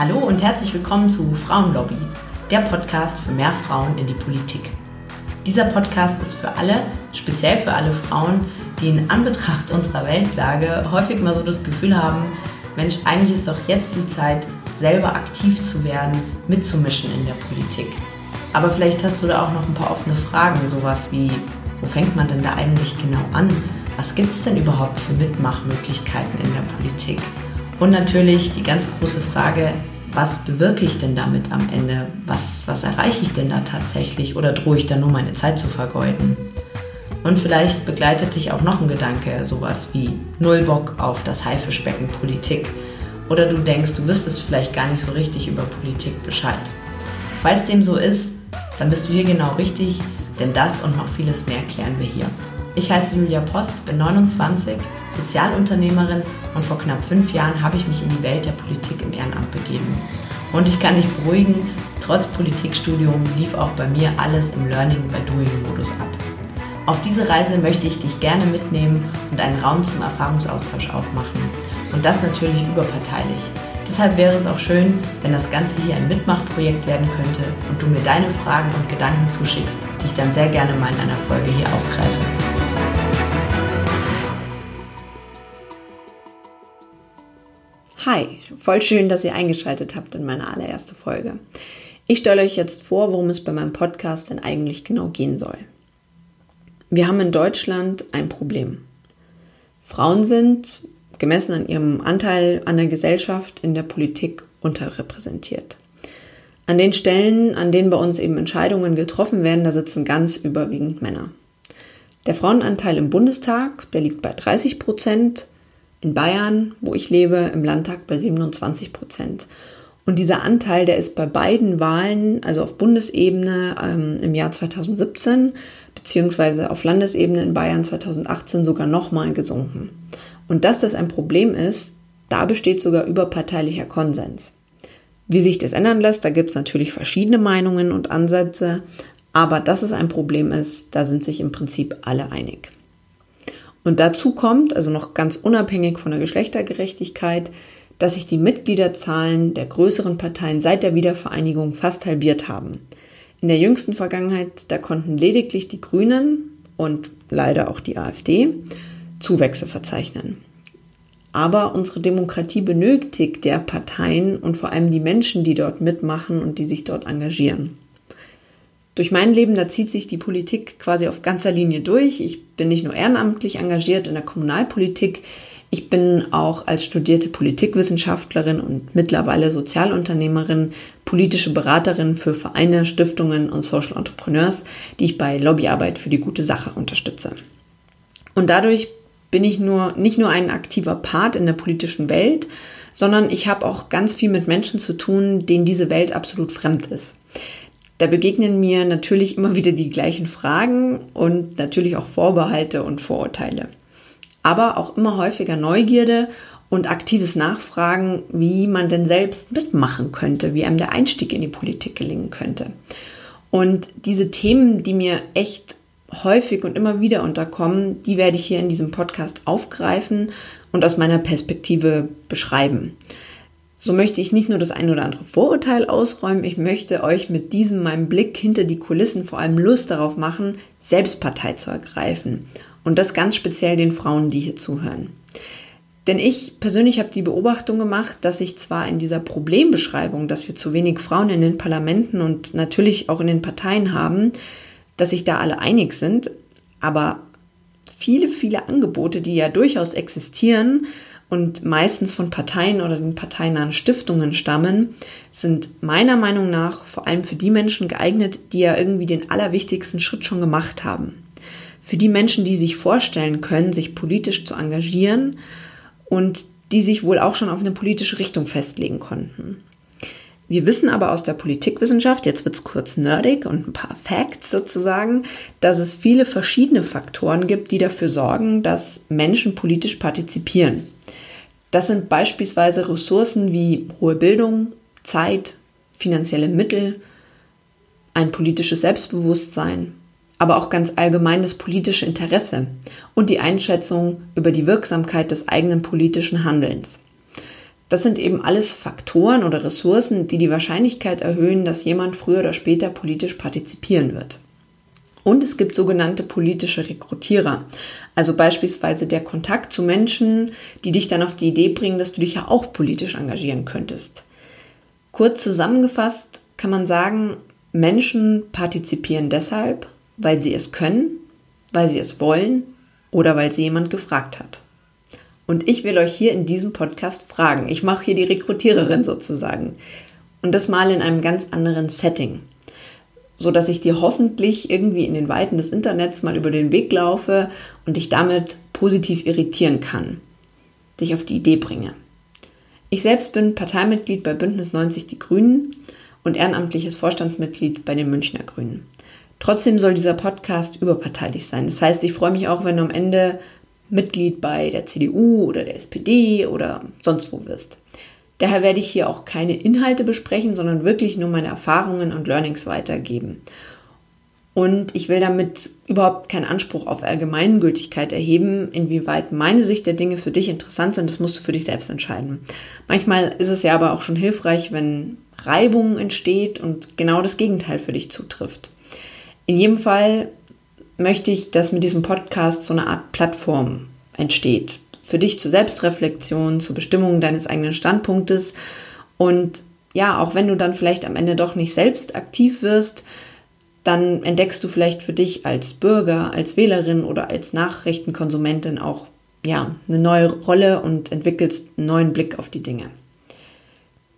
Hallo und herzlich willkommen zu Frauenlobby, der Podcast für mehr Frauen in die Politik. Dieser Podcast ist für alle, speziell für alle Frauen, die in Anbetracht unserer Weltlage häufig mal so das Gefühl haben, Mensch, eigentlich ist doch jetzt die Zeit, selber aktiv zu werden, mitzumischen in der Politik. Aber vielleicht hast du da auch noch ein paar offene Fragen, sowas wie, wo fängt man denn da eigentlich genau an? Was gibt es denn überhaupt für Mitmachmöglichkeiten in der Politik? Und natürlich die ganz große Frage, was bewirke ich denn damit am Ende? Was, was erreiche ich denn da tatsächlich? Oder drohe ich da nur meine Zeit zu vergeuden? Und vielleicht begleitet dich auch noch ein Gedanke, sowas wie Null Bock auf das Haifischbecken Politik. Oder du denkst, du wüsstest vielleicht gar nicht so richtig über Politik Bescheid. Falls dem so ist, dann bist du hier genau richtig, denn das und noch vieles mehr klären wir hier. Ich heiße Julia Post, bin 29, Sozialunternehmerin und vor knapp fünf Jahren habe ich mich in die Welt der Politik im Ehrenamt begeben. Und ich kann dich beruhigen, trotz Politikstudium lief auch bei mir alles im Learning by Doing Modus ab. Auf diese Reise möchte ich dich gerne mitnehmen und einen Raum zum Erfahrungsaustausch aufmachen. Und das natürlich überparteilich. Deshalb wäre es auch schön, wenn das Ganze hier ein Mitmachprojekt werden könnte und du mir deine Fragen und Gedanken zuschickst, die ich dann sehr gerne mal in einer Folge hier aufgreife. Hi, voll schön, dass ihr eingeschaltet habt in meine allererste Folge. Ich stelle euch jetzt vor, worum es bei meinem Podcast denn eigentlich genau gehen soll. Wir haben in Deutschland ein Problem. Frauen sind, gemessen an ihrem Anteil an der Gesellschaft, in der Politik unterrepräsentiert. An den Stellen, an denen bei uns eben Entscheidungen getroffen werden, da sitzen ganz überwiegend Männer. Der Frauenanteil im Bundestag, der liegt bei 30 Prozent, in Bayern, wo ich lebe, im Landtag bei 27 Prozent. Und dieser Anteil, der ist bei beiden Wahlen, also auf Bundesebene ähm, im Jahr 2017 beziehungsweise auf Landesebene in Bayern 2018 sogar nochmal gesunken. Und dass das ein Problem ist, da besteht sogar überparteilicher Konsens. Wie sich das ändern lässt, da gibt es natürlich verschiedene Meinungen und Ansätze, aber dass es ein Problem ist, da sind sich im Prinzip alle einig. Und dazu kommt, also noch ganz unabhängig von der Geschlechtergerechtigkeit, dass sich die Mitgliederzahlen der größeren Parteien seit der Wiedervereinigung fast halbiert haben. In der jüngsten Vergangenheit, da konnten lediglich die Grünen und leider auch die AfD Zuwächse verzeichnen. Aber unsere Demokratie benötigt der Parteien und vor allem die Menschen, die dort mitmachen und die sich dort engagieren. Durch mein Leben, da zieht sich die Politik quasi auf ganzer Linie durch. Ich bin nicht nur ehrenamtlich engagiert in der Kommunalpolitik, ich bin auch als studierte Politikwissenschaftlerin und mittlerweile Sozialunternehmerin, politische Beraterin für Vereine, Stiftungen und Social Entrepreneurs, die ich bei Lobbyarbeit für die gute Sache unterstütze. Und dadurch bin ich nur nicht nur ein aktiver Part in der politischen Welt, sondern ich habe auch ganz viel mit Menschen zu tun, denen diese Welt absolut fremd ist. Da begegnen mir natürlich immer wieder die gleichen Fragen und natürlich auch Vorbehalte und Vorurteile aber auch immer häufiger Neugierde und aktives Nachfragen, wie man denn selbst mitmachen könnte, wie einem der Einstieg in die Politik gelingen könnte. Und diese Themen, die mir echt häufig und immer wieder unterkommen, die werde ich hier in diesem Podcast aufgreifen und aus meiner Perspektive beschreiben. So möchte ich nicht nur das ein oder andere Vorurteil ausräumen, ich möchte euch mit diesem meinem Blick hinter die Kulissen vor allem Lust darauf machen, Selbstpartei zu ergreifen und das ganz speziell den Frauen, die hier zuhören. Denn ich persönlich habe die Beobachtung gemacht, dass sich zwar in dieser Problembeschreibung, dass wir zu wenig Frauen in den Parlamenten und natürlich auch in den Parteien haben, dass sich da alle einig sind, aber viele, viele Angebote, die ja durchaus existieren und meistens von Parteien oder den parteinahen Stiftungen stammen, sind meiner Meinung nach vor allem für die Menschen geeignet, die ja irgendwie den allerwichtigsten Schritt schon gemacht haben für die Menschen, die sich vorstellen können, sich politisch zu engagieren und die sich wohl auch schon auf eine politische Richtung festlegen konnten. Wir wissen aber aus der Politikwissenschaft, jetzt wird's kurz nerdig und ein paar Facts sozusagen, dass es viele verschiedene Faktoren gibt, die dafür sorgen, dass Menschen politisch partizipieren. Das sind beispielsweise Ressourcen wie hohe Bildung, Zeit, finanzielle Mittel, ein politisches Selbstbewusstsein, aber auch ganz allgemein das politische Interesse und die Einschätzung über die Wirksamkeit des eigenen politischen Handelns. Das sind eben alles Faktoren oder Ressourcen, die die Wahrscheinlichkeit erhöhen, dass jemand früher oder später politisch partizipieren wird. Und es gibt sogenannte politische Rekrutierer. Also beispielsweise der Kontakt zu Menschen, die dich dann auf die Idee bringen, dass du dich ja auch politisch engagieren könntest. Kurz zusammengefasst kann man sagen, Menschen partizipieren deshalb, weil sie es können, weil sie es wollen oder weil sie jemand gefragt hat. Und ich will euch hier in diesem Podcast fragen. Ich mache hier die Rekrutiererin sozusagen. Und das mal in einem ganz anderen Setting. So dass ich dir hoffentlich irgendwie in den Weiten des Internets mal über den Weg laufe und dich damit positiv irritieren kann. Dich auf die Idee bringe. Ich selbst bin Parteimitglied bei Bündnis 90 Die Grünen und ehrenamtliches Vorstandsmitglied bei den Münchner Grünen. Trotzdem soll dieser Podcast überparteilich sein. Das heißt, ich freue mich auch, wenn du am Ende Mitglied bei der CDU oder der SPD oder sonst wo wirst. Daher werde ich hier auch keine Inhalte besprechen, sondern wirklich nur meine Erfahrungen und Learnings weitergeben. Und ich will damit überhaupt keinen Anspruch auf Allgemeingültigkeit erheben, inwieweit meine Sicht der Dinge für dich interessant sind, das musst du für dich selbst entscheiden. Manchmal ist es ja aber auch schon hilfreich, wenn Reibung entsteht und genau das Gegenteil für dich zutrifft. In jedem Fall möchte ich, dass mit diesem Podcast so eine Art Plattform entsteht. Für dich zur Selbstreflexion, zur Bestimmung deines eigenen Standpunktes. Und ja, auch wenn du dann vielleicht am Ende doch nicht selbst aktiv wirst, dann entdeckst du vielleicht für dich als Bürger, als Wählerin oder als Nachrichtenkonsumentin auch ja, eine neue Rolle und entwickelst einen neuen Blick auf die Dinge.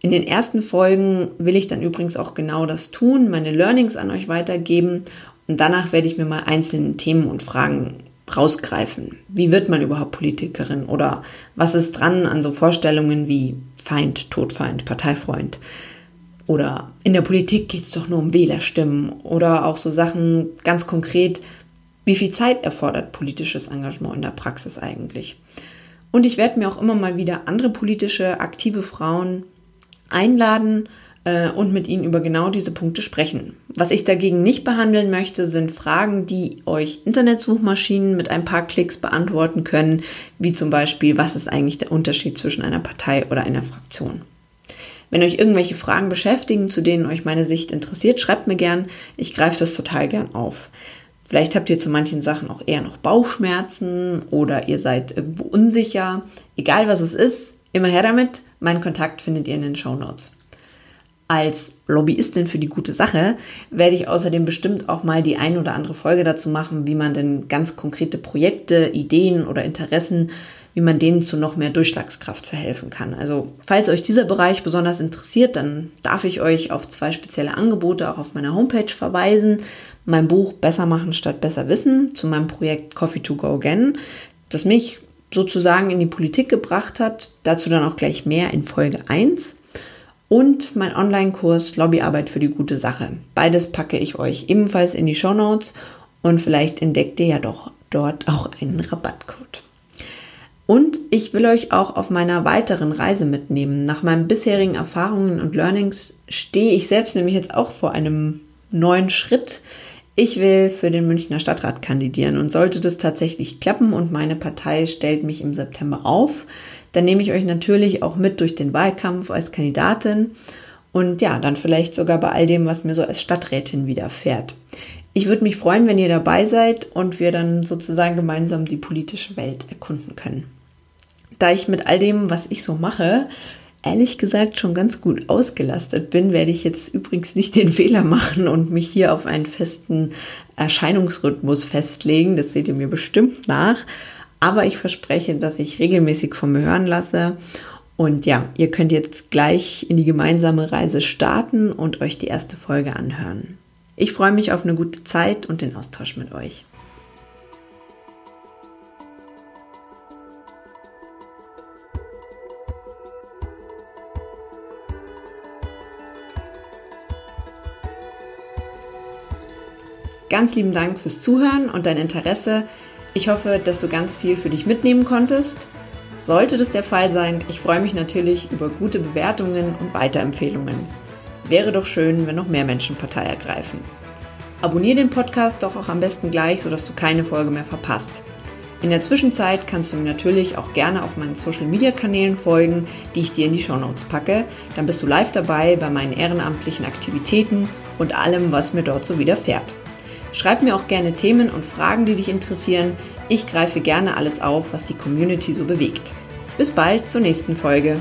In den ersten Folgen will ich dann übrigens auch genau das tun, meine Learnings an euch weitergeben und danach werde ich mir mal einzelne Themen und Fragen rausgreifen. Wie wird man überhaupt Politikerin? Oder was ist dran an so Vorstellungen wie Feind, Todfeind, Parteifreund? Oder in der Politik geht es doch nur um Wählerstimmen. Oder auch so Sachen ganz konkret, wie viel Zeit erfordert politisches Engagement in der Praxis eigentlich? Und ich werde mir auch immer mal wieder andere politische, aktive Frauen einladen, äh, und mit Ihnen über genau diese Punkte sprechen. Was ich dagegen nicht behandeln möchte, sind Fragen, die euch Internetsuchmaschinen mit ein paar Klicks beantworten können, wie zum Beispiel, was ist eigentlich der Unterschied zwischen einer Partei oder einer Fraktion. Wenn euch irgendwelche Fragen beschäftigen, zu denen euch meine Sicht interessiert, schreibt mir gern. Ich greife das total gern auf. Vielleicht habt ihr zu manchen Sachen auch eher noch Bauchschmerzen oder ihr seid irgendwo unsicher. Egal was es ist, immer her damit. Meinen Kontakt findet ihr in den Show Notes als Lobbyistin für die gute Sache werde ich außerdem bestimmt auch mal die ein oder andere Folge dazu machen, wie man denn ganz konkrete Projekte, Ideen oder Interessen, wie man denen zu noch mehr Durchschlagskraft verhelfen kann. Also falls euch dieser Bereich besonders interessiert, dann darf ich euch auf zwei spezielle Angebote auch auf meiner Homepage verweisen. Mein Buch Besser machen statt besser wissen zu meinem Projekt Coffee to Go Again, das mich sozusagen in die Politik gebracht hat. Dazu dann auch gleich mehr in Folge 1 und mein Online-Kurs Lobbyarbeit für die gute Sache. Beides packe ich euch ebenfalls in die Show Notes und vielleicht entdeckt ihr ja doch dort auch einen Rabattcode. Und ich will euch auch auf meiner weiteren Reise mitnehmen. Nach meinen bisherigen Erfahrungen und Learnings stehe ich selbst nämlich jetzt auch vor einem neuen Schritt. Ich will für den Münchner Stadtrat kandidieren und sollte das tatsächlich klappen und meine Partei stellt mich im September auf, dann nehme ich euch natürlich auch mit durch den Wahlkampf als Kandidatin und ja, dann vielleicht sogar bei all dem, was mir so als Stadträtin widerfährt. Ich würde mich freuen, wenn ihr dabei seid und wir dann sozusagen gemeinsam die politische Welt erkunden können. Da ich mit all dem, was ich so mache, ehrlich gesagt schon ganz gut ausgelastet bin, werde ich jetzt übrigens nicht den Fehler machen und mich hier auf einen festen Erscheinungsrhythmus festlegen. Das seht ihr mir bestimmt nach. Aber ich verspreche, dass ich regelmäßig von mir hören lasse. Und ja, ihr könnt jetzt gleich in die gemeinsame Reise starten und euch die erste Folge anhören. Ich freue mich auf eine gute Zeit und den Austausch mit euch. Ganz lieben Dank fürs Zuhören und dein Interesse. Ich hoffe, dass du ganz viel für dich mitnehmen konntest. Sollte das der Fall sein, ich freue mich natürlich über gute Bewertungen und Weiterempfehlungen. Wäre doch schön, wenn noch mehr Menschen Partei ergreifen. Abonnier den Podcast doch auch am besten gleich, sodass du keine Folge mehr verpasst. In der Zwischenzeit kannst du mir natürlich auch gerne auf meinen Social Media Kanälen folgen, die ich dir in die Show Notes packe. Dann bist du live dabei bei meinen ehrenamtlichen Aktivitäten und allem, was mir dort so widerfährt. Schreib mir auch gerne Themen und Fragen, die dich interessieren. Ich greife gerne alles auf, was die Community so bewegt. Bis bald zur nächsten Folge.